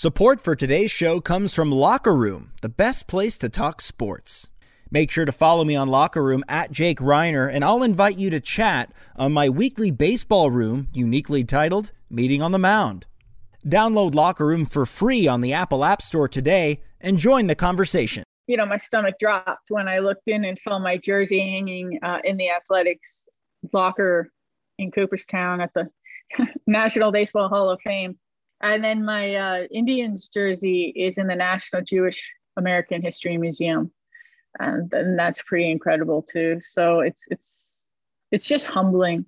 Support for today's show comes from Locker Room, the best place to talk sports. Make sure to follow me on Locker Room at Jake Reiner, and I'll invite you to chat on my weekly baseball room, uniquely titled Meeting on the Mound. Download Locker Room for free on the Apple App Store today and join the conversation. You know, my stomach dropped when I looked in and saw my jersey hanging uh, in the athletics locker in Cooperstown at the National Baseball Hall of Fame and then my uh, Indians jersey is in the National Jewish American History Museum, and, and that's pretty incredible too. So it's it's it's just humbling.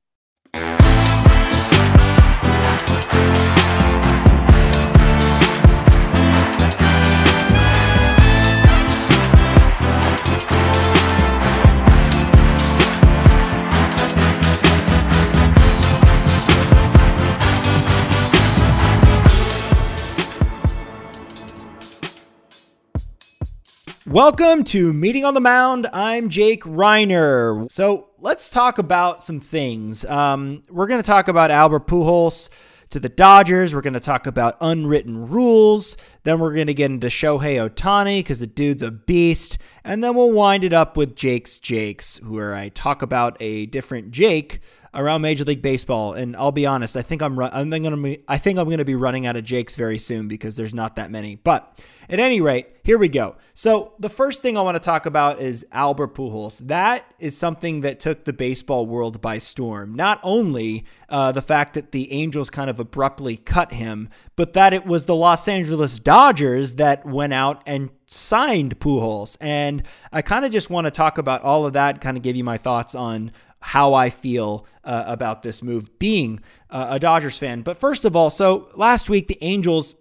Welcome to Meeting on the Mound. I'm Jake Reiner. So let's talk about some things. Um, we're going to talk about Albert Pujols to the Dodgers. We're going to talk about unwritten rules. Then we're going to get into Shohei Ohtani because the dude's a beast. And then we'll wind it up with Jake's Jakes, where I talk about a different Jake around Major League Baseball. And I'll be honest, I think I'm I'm going to be I think I'm to be running out of Jakes very soon because there's not that many. But at any rate, here we go. So the first thing I want to talk about is Albert Pujols. That is something that took the baseball world by storm. Not only uh, the fact that the Angels kind of abruptly cut him, but that it was the Los Angeles Dodgers that went out and signed Pujols. And I kind of just want to talk about all of that, kind of give you my thoughts on how I feel uh, about this move being uh, a Dodgers fan. But first of all, so last week the Angels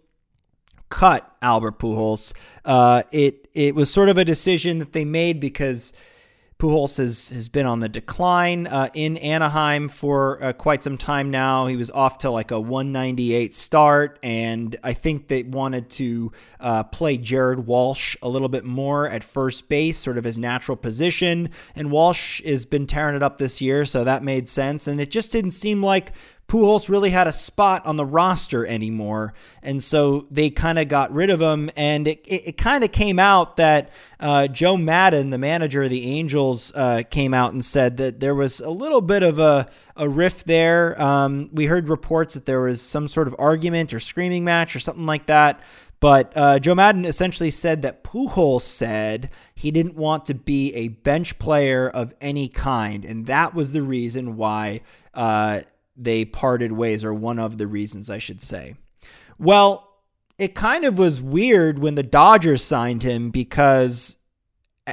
cut Albert Pujols. Uh, it it was sort of a decision that they made because Pujols has, has been on the decline uh, in Anaheim for uh, quite some time now. He was off to like a 198 start, and I think they wanted to uh, play Jared Walsh a little bit more at first base, sort of his natural position. And Walsh has been tearing it up this year, so that made sense. And it just didn't seem like Pujols really had a spot on the roster anymore. And so they kind of got rid of him. And it, it, it kind of came out that uh, Joe Maddon, the manager of the Angels, uh, came out and said that there was a little bit of a, a rift there. Um, we heard reports that there was some sort of argument or screaming match or something like that. But uh, Joe Maddon essentially said that Pujols said he didn't want to be a bench player of any kind, and that was the reason why uh, they parted ways, or one of the reasons, I should say. Well, it kind of was weird when the Dodgers signed him because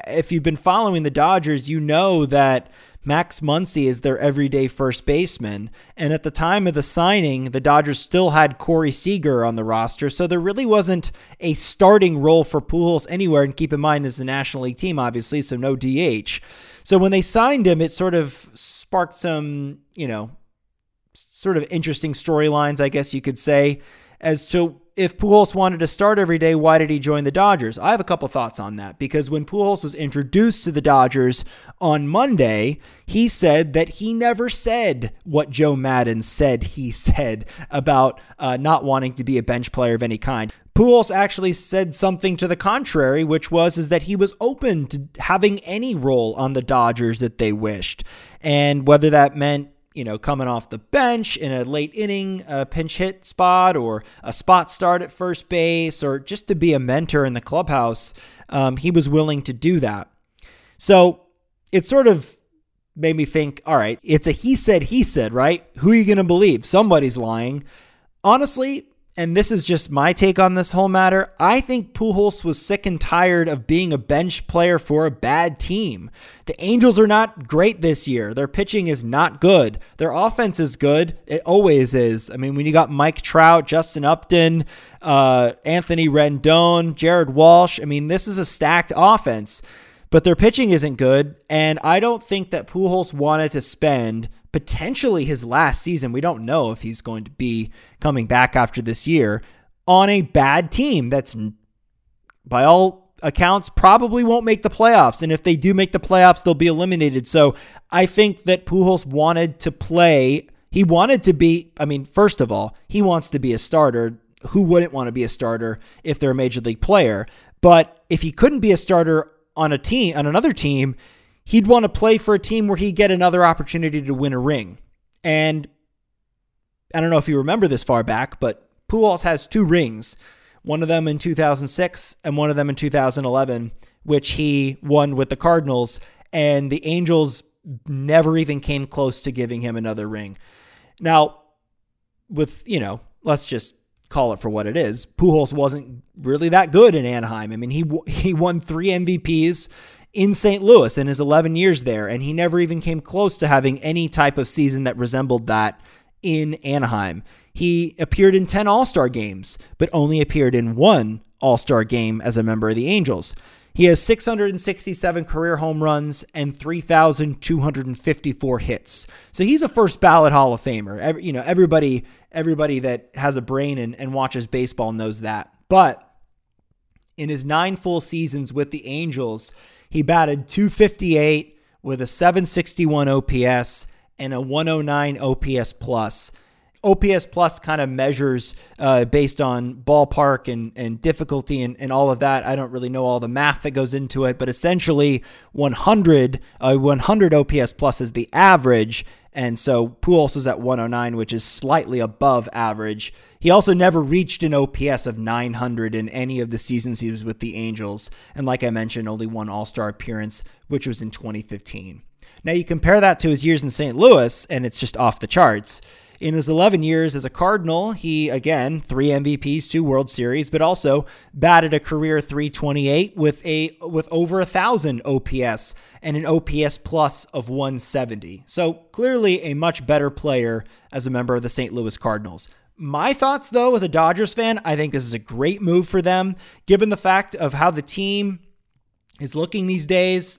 if you've been following the Dodgers, you know that Max Muncy is their everyday first baseman. And at the time of the signing, the Dodgers still had Corey Seager on the roster. So there really wasn't a starting role for Pujols anywhere. And keep in mind, this is a National League team, obviously, so no DH. So when they signed him, it sort of sparked some, you know, sort of interesting storylines, I guess you could say, as to if Pujols wanted to start every day, why did he join the Dodgers? I have a couple thoughts on that because when Pujols was introduced to the Dodgers on Monday, he said that he never said what Joe Maddon said he said about uh, not wanting to be a bench player of any kind. Pujols actually said something to the contrary, which was is that he was open to having any role on the Dodgers that they wished, and whether that meant you know, coming off the bench in a late inning a pinch hit spot or a spot start at first base or just to be a mentor in the clubhouse, um, he was willing to do that. So it sort of made me think all right, it's a he said, he said, right? Who are you going to believe? Somebody's lying. Honestly, and this is just my take on this whole matter, I think Pujols was sick and tired of being a bench player for a bad team. The Angels are not great this year. Their pitching is not good. Their offense is good. It always is. I mean, when you got Mike Trout, Justin Upton, uh, Anthony Rendon, Jared Walsh, I mean, this is a stacked offense but their pitching isn't good. And I don't think that Pujols wanted to spend potentially his last season. We don't know if he's going to be coming back after this year on a bad team that's, by all accounts, probably won't make the playoffs. And if they do make the playoffs, they'll be eliminated. So I think that Pujols wanted to play. He wanted to be, I mean, first of all, he wants to be a starter who wouldn't want to be a starter if they're a major league player? But if he couldn't be a starter on a team, on another team, he'd want to play for a team where he'd get another opportunity to win a ring. And I don't know if you remember this far back, but Pujols has two rings, one of them in 2006 and one of them in 2011, which he won with the Cardinals. And the Angels never even came close to giving him another ring. Now, with, you know, let's just call it for what it is. Pujols wasn't really that good in Anaheim. I mean, he he won 3 MVPs in St. Louis in his 11 years there and he never even came close to having any type of season that resembled that in Anaheim. He appeared in 10 All-Star games, but only appeared in one All-Star game as a member of the Angels. He has 667 career home runs and 3,254 hits. So he's a first ballot Hall of Famer. Every, you know, everybody everybody that has a brain and, and watches baseball knows that. But in his nine full seasons with the Angels, he batted 258 with a 761 OPS and a 109 OPS plus. OPS plus kind of measures uh, based on ballpark and, and difficulty and, and all of that. I don't really know all the math that goes into it, but essentially 100, uh, 100 OPS plus is the average. And so Pujols was at 109, which is slightly above average. He also never reached an OPS of 900 in any of the seasons he was with the Angels. And like I mentioned, only one All Star appearance, which was in 2015. Now you compare that to his years in St. Louis, and it's just off the charts. In his 11 years as a Cardinal, he again three MVPs, two World Series, but also batted a career 328 with a with over a thousand OPS and an OPS plus of 170. So clearly a much better player as a member of the St. Louis Cardinals. My thoughts, though, as a Dodgers fan, I think this is a great move for them, given the fact of how the team is looking these days.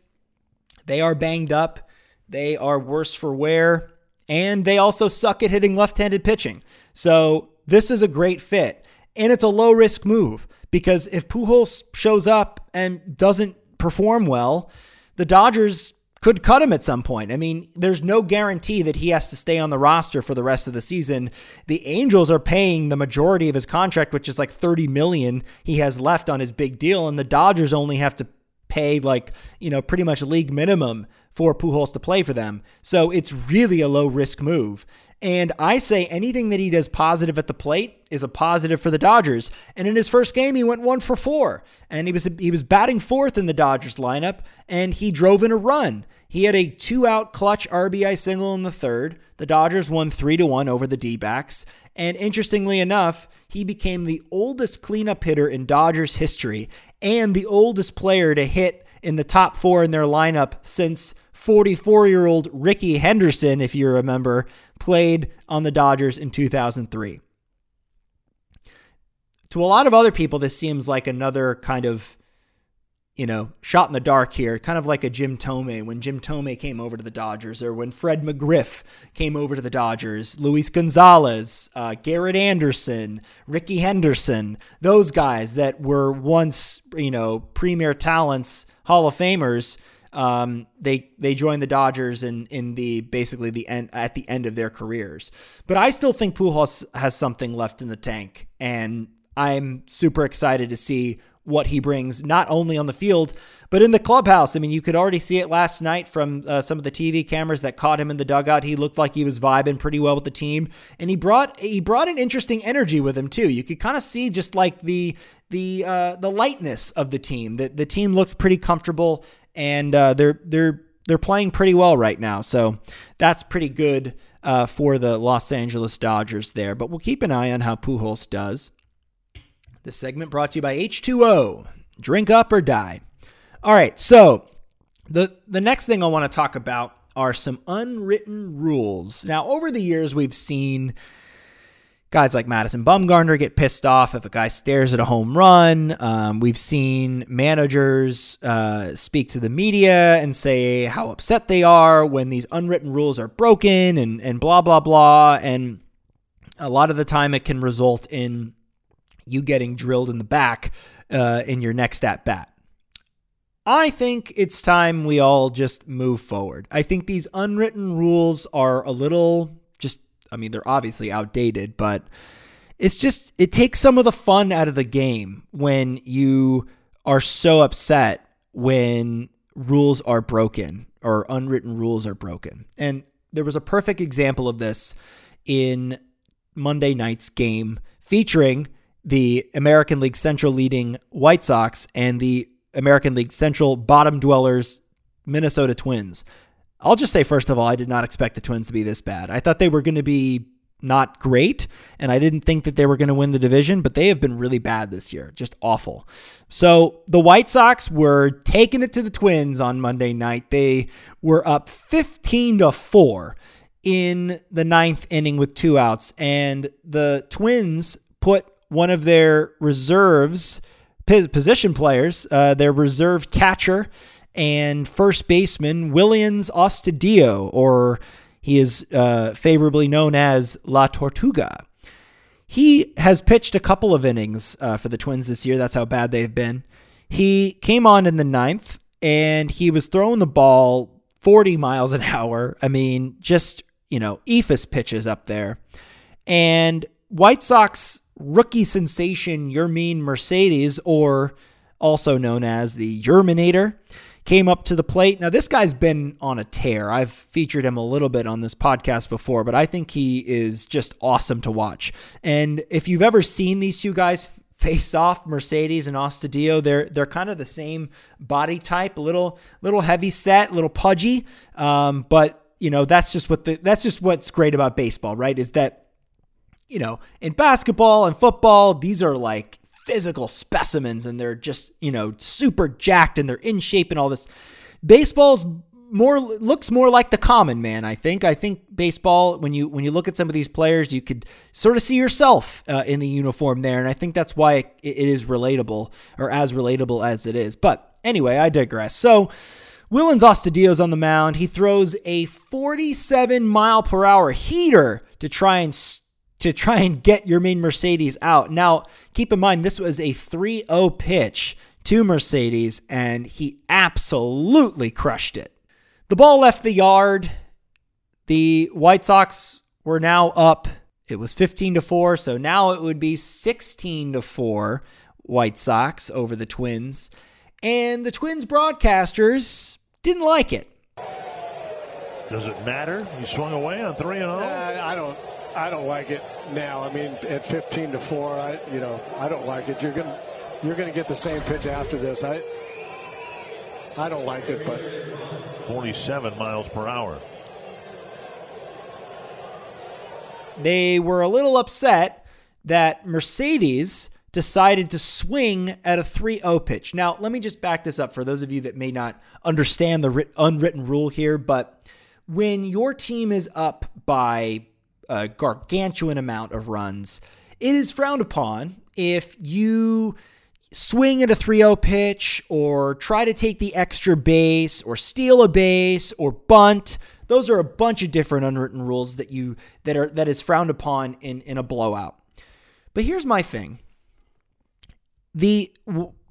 They are banged up. They are worse for wear and they also suck at hitting left handed pitching. So this is a great fit. And it's a low risk move because if Pujols shows up and doesn't perform well, the Dodgers could cut him at some point. I mean, there's no guarantee that he has to stay on the roster for the rest of the season. The Angels are paying the majority of his contract, which is like 30 million he has left on his big deal, and the Dodgers only have to pay like, you know, pretty much league minimum for Pujols to play for them. So it's really a low risk move. And I say anything that he does positive at the plate is a positive for the Dodgers. And in his first game, he went one for four, and he was he was batting fourth in the Dodgers lineup, and he drove in a run. He had a two out clutch RBI single in the third. The Dodgers won three to one over the D-backs. And interestingly enough, he became the oldest cleanup hitter in Dodgers history and the oldest player to hit in the top four in their lineup since 44 year old Rickey Henderson, if you remember, played on the Dodgers in 2003. To a lot of other people, this seems like another kind of you know, shot in the dark here, kind of like a Jim Thome when Jim Thome came over to the Dodgers, or when Fred McGriff came over to the Dodgers, Luis Gonzalez, uh, Garrett Anderson, Rickey Henderson, those guys that were once, you know, premier talents, Hall of Famers. Um, they they joined the Dodgers in in the basically the end at the end of their careers. But I still think Pujols has something left in the tank, and I'm super excited to see what he brings, not only on the field, but in the clubhouse. I mean, you could already see it last night from uh, some of the TV cameras that caught him in the dugout. He looked like he was vibing pretty well with the team, and he brought he brought an interesting energy with him too. You could kind of see just like the the uh, the lightness of the team. The the team looked pretty comfortable, and uh, they're they're they're playing pretty well right now. So that's pretty good uh, for the Los Angeles Dodgers there. But we'll keep an eye on how Pujols does. This segment brought to you by H2O. Drink up or die. All right, so the the next thing I want to talk about are some unwritten rules. Now, over the years, we've seen guys like Madison Bumgarner get pissed off if a guy stares at a home run. Um, we've seen managers uh, speak to the media and say how upset they are when these unwritten rules are broken and, and blah, blah, blah. And a lot of the time, it can result in you getting drilled in the back uh, in your next at bat. I think it's time we all just move forward. I think these unwritten rules are a little I mean, they're obviously outdated, but it's just it takes some of the fun out of the game when you are so upset when rules are broken or unwritten rules are broken. And there was a perfect example of this in Monday night's game featuring the American League Central leading White Sox and the American League Central bottom dwellers Minnesota Twins. I'll just say first of all, I did not expect the Twins to be this bad. I thought they were going to be not great, and I didn't think that they were going to win the division, but they have been really bad this year, just awful. So the White Sox were taking it to the Twins on Monday night. They were up 15 to 4 in the ninth inning with two outs, and the Twins put one of their reserves, position players, uh, their reserve catcher and first baseman, Willians Astudillo, or he is uh, favorably known as La Tortuga. He has pitched a couple of innings uh, for the Twins this year. That's how bad they've been. He came on in the ninth and he was throwing the ball 40 miles an hour. I mean, just, you know, eephus pitches up there. And White Sox rookie sensation Yermin Mercedes, or also known as the Yerminator, came up to the plate. Now, this guy's been on a tear. I've featured him a little bit on this podcast before, but I think he is just awesome to watch. And if you've ever seen these two guys face off, Mercedes and Astudillo, they're they're kind of the same body type, a little little heavy set, little pudgy. Um, but you know, that's just what the that's just what's great about baseball, right? Is that you know, in basketball and football, these are like physical specimens and they're just, you know, super jacked and they're in shape and all this. Baseball's more looks more like the common man. I think. I think baseball. When you when you look at some of these players, you could sort of see yourself uh, in the uniform there, and I think that's why it, it is relatable or as relatable as it is. But anyway, I digress. So. Willians Astudillo's on the mound. He throws a 47 mile per hour heater to try and to try and get Yermin Mercedes out. Now, keep in mind, this was a 3 0 pitch to Mercedes, and he absolutely crushed it. The ball left the yard. The White Sox were now up. It was 15 to 4, so now it would be 16 to 4 White Sox over the Twins. And the Twins broadcasters didn't like it. Does it matter? You swung away on 3 0? Uh, I don't I don't like it now. I mean, at 15 to four, I you know I don't like it. You're gonna you're gonna get the same pitch after this. I I don't like it, but 47 miles per hour. They were a little upset that Mercedes decided to swing at a 3-0 pitch. Now, let me just back this up for those of you that may not understand the unwritten rule here, but when your team is up by a gargantuan amount of runs, it is frowned upon if you swing at a 3-0 pitch or try to take the extra base or steal a base or bunt. Those are a bunch of different unwritten rules that you that are that is frowned upon in in a blowout. But here's my thing. The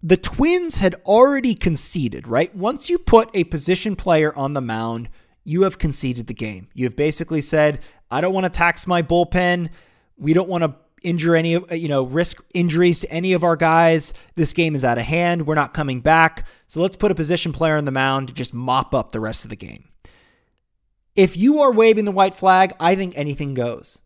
the Twins had already conceded, right? Once you put a position player on the mound, you have conceded the game. You have basically said, I don't want to tax my bullpen. We don't want to injure any you know, risk injuries to any of our guys. This game is out of hand. We're not coming back. So let's put a position player on the mound to just mop up the rest of the game. If you are waving the white flag, I think anything goes.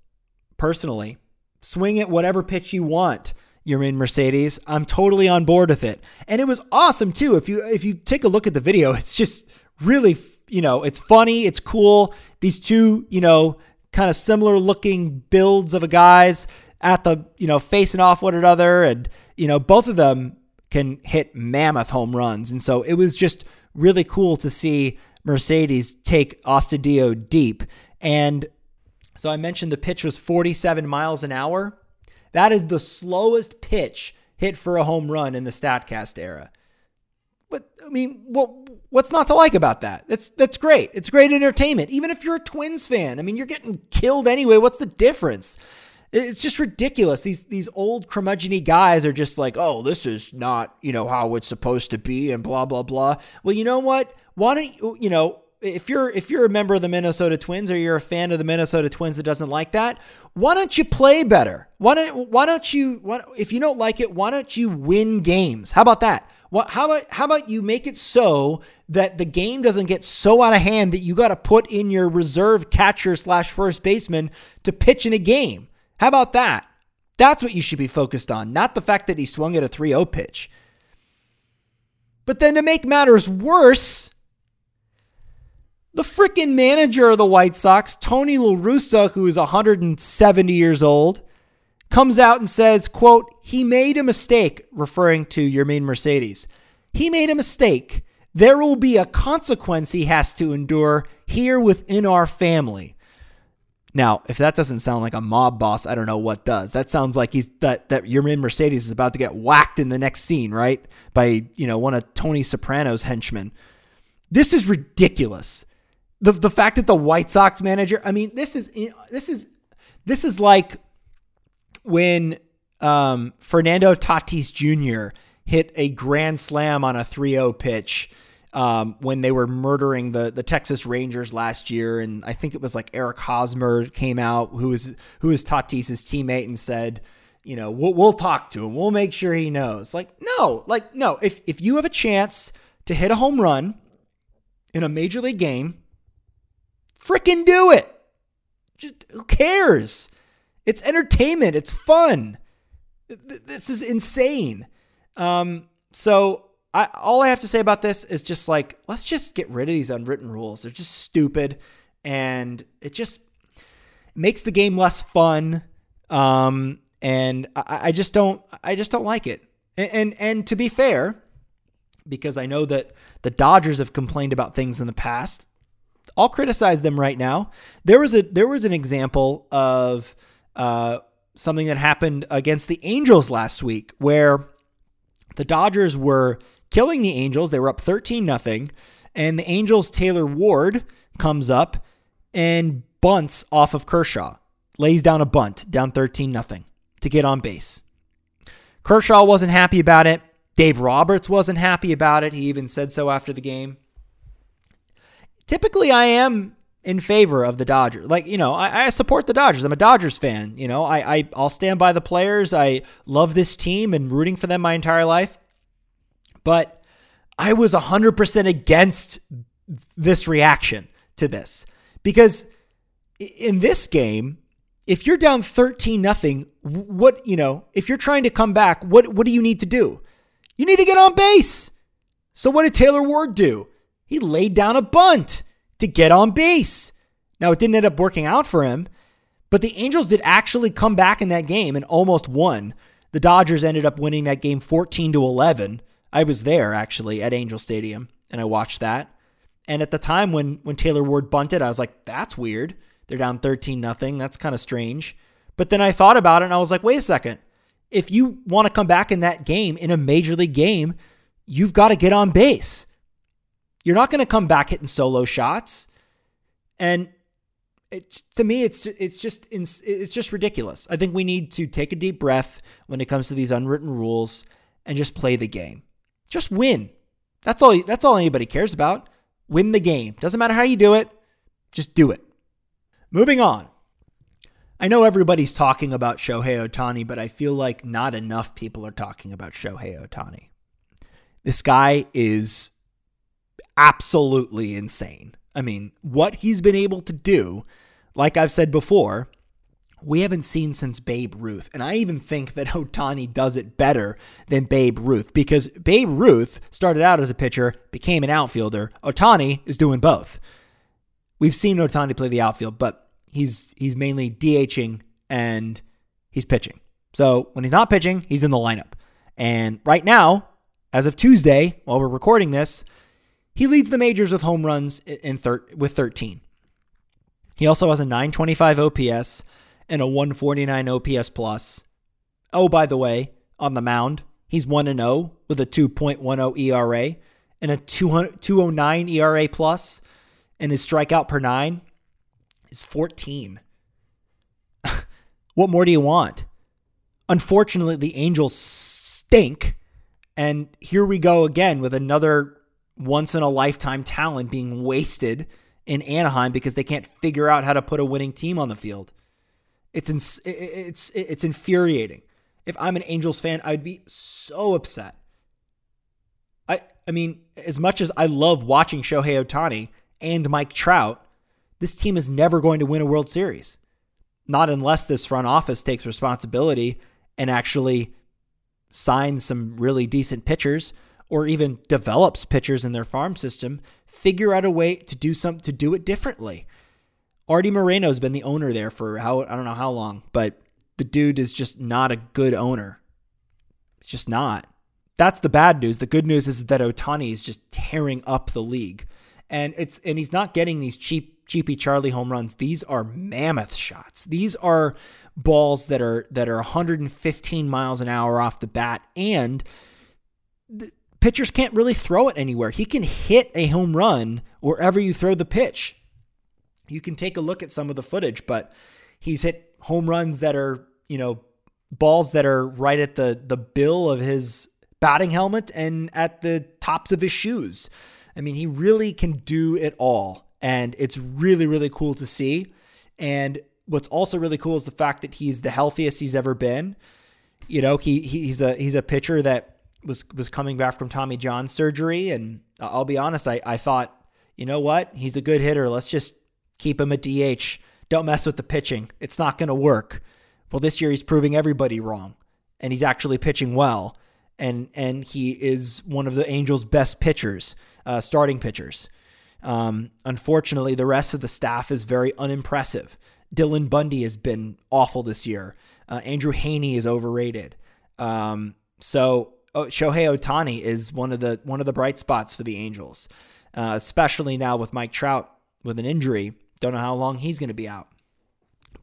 Personally, swing at whatever pitch you want. Yermin Mercedes. I'm totally on board with it. And it was awesome too. If you if you take a look at the video, it's just really, you know, it's funny, it's cool. These two, you know, kind of similar looking builds of a guys at the, you know, facing off one another. And, you know, both of them can hit mammoth home runs. And so it was just really cool to see Mercedes take Astudillo deep. And so I mentioned the pitch was 47 miles an hour. That is the slowest pitch hit for a home run in the StatCast era. But I mean, what what's not to like about that? That's that's great. It's great entertainment. Even if you're a Twins fan, I mean, you're getting killed anyway. What's the difference? It's just ridiculous. These these old curmudgeony guys are just like, oh, this is not you know how it's supposed to be, and blah blah blah. Well, you know what? Why don't you you know if you're if you're a member of the Minnesota Twins or you're a fan of the Minnesota Twins that doesn't like that, why don't you play better? Why don't why don't you why, if you don't like it, why don't you win games? How about that? What how about how about you make it so that the game doesn't get so out of hand that you got to put in your reserve catcher slash first baseman to pitch in a game? How about that? That's what you should be focused on, not the fact that he swung at a 3-0 pitch. But then to make matters worse, the freaking manager of the White Sox, Tony La Russa, who is 170 years old, comes out and says, quote, he made a mistake, referring to Yermin Mercedes. He made a mistake. There will be a consequence he has to endure here within our family. Now, if that doesn't sound like a mob boss, I don't know what does. That sounds like he's that that Yermin Mercedes is about to get whacked in the next scene, right? By, you know, one of Tony Soprano's henchmen. This is ridiculous the the fact that the White Sox manager, I mean, this is this is this is like when um, Fernando Tatis Jr. hit a grand slam on a 3-0 pitch um, when they were murdering the the Texas Rangers last year, and I think it was like Eric Hosmer came out, who was who is Tatis's teammate, and said, you know, we'll, we'll talk to him, we'll make sure he knows. Like, no, like no, if if you have a chance to hit a home run in a major league game Freaking do it. Just who cares? It's entertainment. It's fun. This is insane. Um, so I, all I have to say about this is just like let's just get rid of these unwritten rules. They're just stupid, and it just makes the game less fun. Um, and I, I just don't I just don't like it. And, and and to be fair, because I know that the Dodgers have complained about things in the past. I'll criticize them right now. There was a there was an example of uh, something that happened against the Angels last week where the Dodgers were killing the Angels. They were up 13 nothing, and the Angels Taylor Ward comes up and bunts off of Kershaw. Lays down a bunt down 13 nothing to get on base. Kershaw wasn't happy about it. Dave Roberts wasn't happy about it. He even said so after the game typically I am in favor of the Dodgers. Like, you know, I, I, support the Dodgers. I'm a Dodgers fan. You know, I, I I'll stand by the players. I love this team and rooting for them my entire life. But I was 100% against this reaction to this. Because in this game, if you're down 13 nothing, what, you know, if you're trying to come back, what what do you need to do? You need to get on base. So what did Taylor Ward do? He laid down a bunt to get on base. Now, it didn't end up working out for him, but the Angels did actually come back in that game and almost won. The Dodgers ended up winning that game 14 to 11. I was there actually at Angel Stadium and I watched that. And at the time when when Taylor Ward bunted, I was like, that's weird. They're down 13 nothing. That's kind of strange. But then I thought about it and I was like, wait a second. If you want to come back in that game in a major league game, you've got to get on base. You're not going to come back hitting solo shots. And it's to me it's it's just it's just ridiculous. I think we need to take a deep breath when it comes to these unwritten rules and just play the game. Just win. That's all that's all anybody cares about. Win the game. Doesn't matter how you do it. Just do it. Moving on. I know everybody's talking about Shohei Ohtani, but I feel like not enough people are talking about Shohei Ohtani. This guy is absolutely insane. I mean, what he's been able to do, like I've said before, we haven't seen since Babe Ruth. And I even think that Ohtani does it better than Babe Ruth because Babe Ruth started out as a pitcher, became an outfielder. Ohtani is doing both. We've seen Ohtani play the outfield, but he's he's mainly DHing and he's pitching. So when he's not pitching, he's in the lineup. And right now, as of Tuesday, while we're recording this, he leads the majors with home runs in thir- with 13. He also has a 925 OPS and a 149 OPS plus. Oh, by the way, on the mound, he's 1 0 with a 2.10 ERA and a 209 ERA plus, and his strikeout per nine is 14. what more do you want? Unfortunately, the Angels stink, and here we go again with another once in a lifetime talent being wasted in Anaheim because they can't figure out how to put a winning team on the field. It's ins- it's it's infuriating. If I'm an Angels fan, I'd be so upset. I I mean, as much as I love watching Shohei Ohtani and Mike Trout, this team is never going to win a World Series. Not unless this front office takes responsibility and actually signs some really decent pitchers or even develops pitchers in their farm system, figure out a way to do some to do it differently. Artie Moreno's been the owner there for how I don't know how long, but the dude is just not a good owner. It's just not. That's the bad news. The good news is that Ohtani is just tearing up the league. And it's and he's not getting these cheap cheapy Charlie home runs. These are mammoth shots. These are balls that are that are 115 miles an hour off the bat and pitchers can't really throw it anywhere. He can hit a home run wherever you throw the pitch. You can take a look at some of the footage, but he's hit home runs that are, you know, balls that are right at the the bill of his batting helmet and at the tops of his shoes. I mean, he really can do it all. And it's really, really cool to see. And what's also really cool is the fact that he's the healthiest he's ever been. You know, he he's a he's a pitcher that was was coming back from Tommy John surgery, and I'll be honest, I I thought, you know what, he's a good hitter. Let's just keep him at DH. Don't mess with the pitching. It's not going to work. Well, this year he's proving everybody wrong, and he's actually pitching well, and and he is one of the Angels' best pitchers, uh, starting pitchers. Um, unfortunately, the rest of the staff is very unimpressive. Dylan Bundy has been awful this year. Uh, Andrew Heaney is overrated. Um, so Shohei Ohtani is one of the one of the bright spots for the Angels, uh, especially now with Mike Trout with an injury. Don't know how long he's going to be out,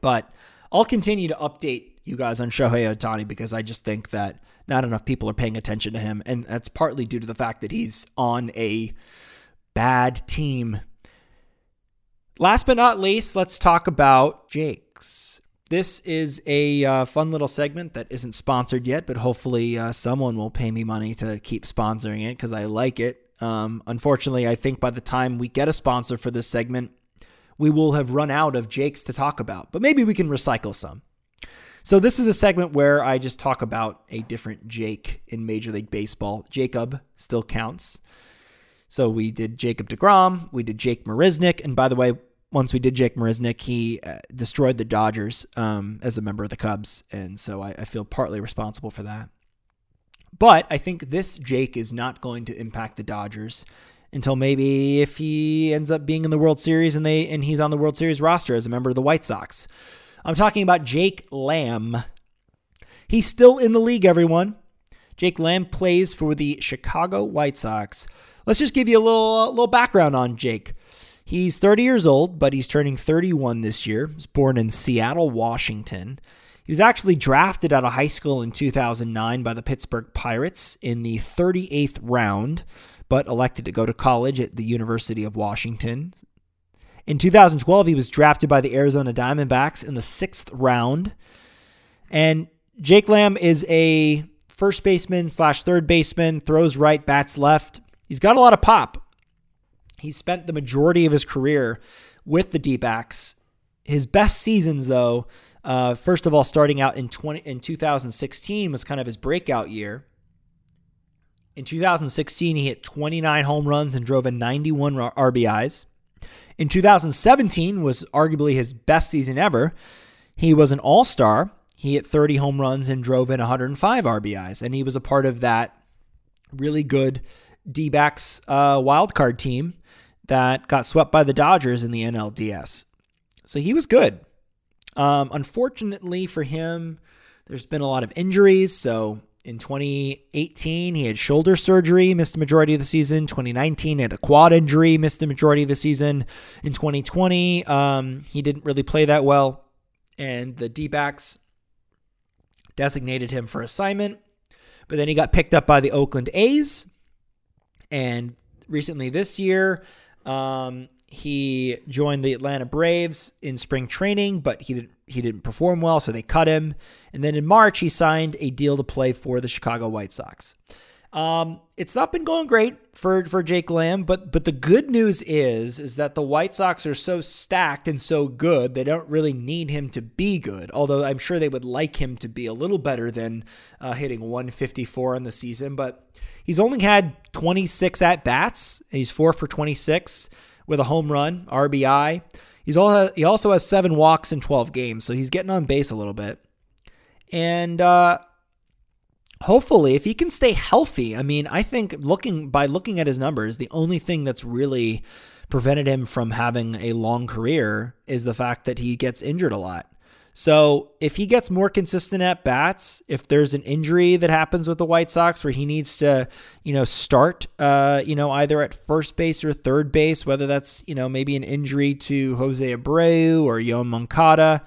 but I'll continue to update you guys on Shohei Ohtani because I just think that not enough people are paying attention to him, and that's partly due to the fact that he's on a bad team. Last but not least, let's talk about Jake's. This is a uh, fun little segment that isn't sponsored yet, but hopefully uh, someone will pay me money to keep sponsoring it because I like it. Um, unfortunately, I think by the time we get a sponsor for this segment, we will have run out of Jakes to talk about, but maybe we can recycle some. So, this is a segment where I just talk about a different Jake in Major League Baseball. Jacob still counts. So, we did Jacob DeGrom, we did Jake Marisnick, and by the way, once we did Jake Marisnick, he uh, destroyed the Dodgers um, as a member of the Cubs, and so I, I feel partly responsible for that. But I think this Jake is not going to impact the Dodgers until maybe if he ends up being in the World Series and they and he's on the World Series roster as a member of the White Sox. I'm talking about Jake Lamb. He's still in the league, everyone. Jake Lamb plays for the Chicago White Sox. Let's just give you a little little background on Jake. He's 30 years old, but he's turning 31 this year. He was born in Seattle, Washington. He was actually drafted out of high school in 2009 by the Pittsburgh Pirates in the 38th round, but elected to go to college at the University of Washington. In 2012, he was drafted by the Arizona Diamondbacks in the sixth round. And Jake Lamb is a first baseman slash third baseman, throws right, bats left. He's got a lot of pop. He spent the majority of his career with the D-backs. His best seasons, though, uh, first of all, starting out in 20 in 2016 was kind of his breakout year. In 2016, he hit 29 home runs and drove in 91 RBIs. In 2017 was arguably his best season ever. He was an all-star. He hit 30 home runs and drove in 105 RBIs, and he was a part of that really good D-backs uh, wildcard team that got swept by the Dodgers in the NLDS. So he was good. Um, unfortunately for him, there's been a lot of injuries. So in 2018, he had shoulder surgery, missed the majority of the season. 2019, he had a quad injury, missed the majority of the season. In 2020, um, he didn't really play that well. And the D backs designated him for assignment. But then he got picked up by the Oakland A's. And recently this year, um, he joined the Atlanta Braves in spring training, but he didn't he didn't perform well, so they cut him. And then in March, he signed a deal to play for the Chicago White Sox. Um, it's not been going great for for Jake Lamb, but but the good news is is that the White Sox are so stacked and so good they don't really need him to be good. Although I'm sure they would like him to be a little better than uh, hitting 154 in the season, but he's only had 26 at bats. He's four for 26 with a home run, RBI. He's all he also has seven walks in 12 games, so he's getting on base a little bit. And uh, hopefully if he can stay healthy i mean i think looking by looking at his numbers the only thing that's really prevented him from having a long career is the fact that he gets injured a lot. So if he gets more consistent at bats if there's an injury that happens with the white sox where he needs to you know start uh, you know either at first base or third base whether that's you know maybe an injury to jose abreu or Yoan moncada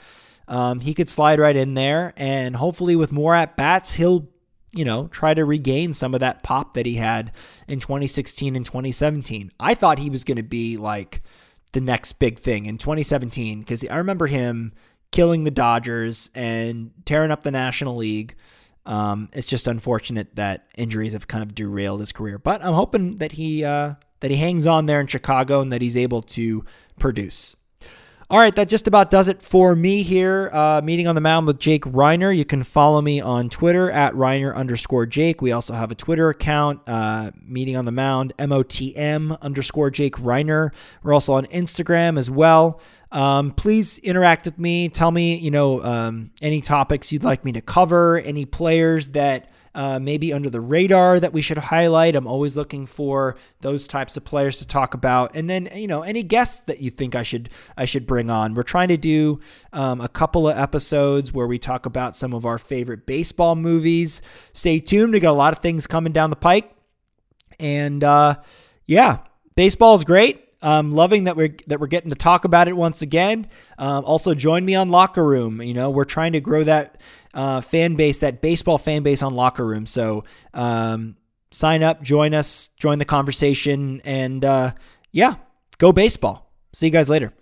um, he could slide right in there. And hopefully with more at bats he'll you know, try to regain some of that pop that he had in 2016 and 2017. I thought he was going to be like the next big thing in 2017 because I remember him killing the Dodgers and tearing up the National League. Um, it's just unfortunate that injuries have kind of derailed his career, but I'm hoping that he uh, that he hangs on there in Chicago and that he's able to produce. All right, that just about does it for me here. Uh, meeting on the mound with Jake Reiner. You can follow me on Twitter at Reiner underscore Jake. We also have a Twitter account, uh, meeting on the mound, MOTM underscore Jake Reiner. We're also on Instagram as well. Um, please interact with me. Tell me, you know, um, any topics you'd like me to cover, any players that uh, maybe under the radar that we should highlight. I'm always looking for those types of players to talk about, and then you know any guests that you think I should I should bring on. We're trying to do um, a couple of episodes where we talk about some of our favorite baseball movies. Stay tuned. We got a lot of things coming down the pike, and uh, yeah, baseball is great. Um, loving that we're that we're getting to talk about it once again. Um, also, join me on Locker Room. You know, we're trying to grow that uh, fan base, that baseball fan base on Locker Room. So um, sign up, join us, join the conversation, and uh, yeah, go baseball. See you guys later.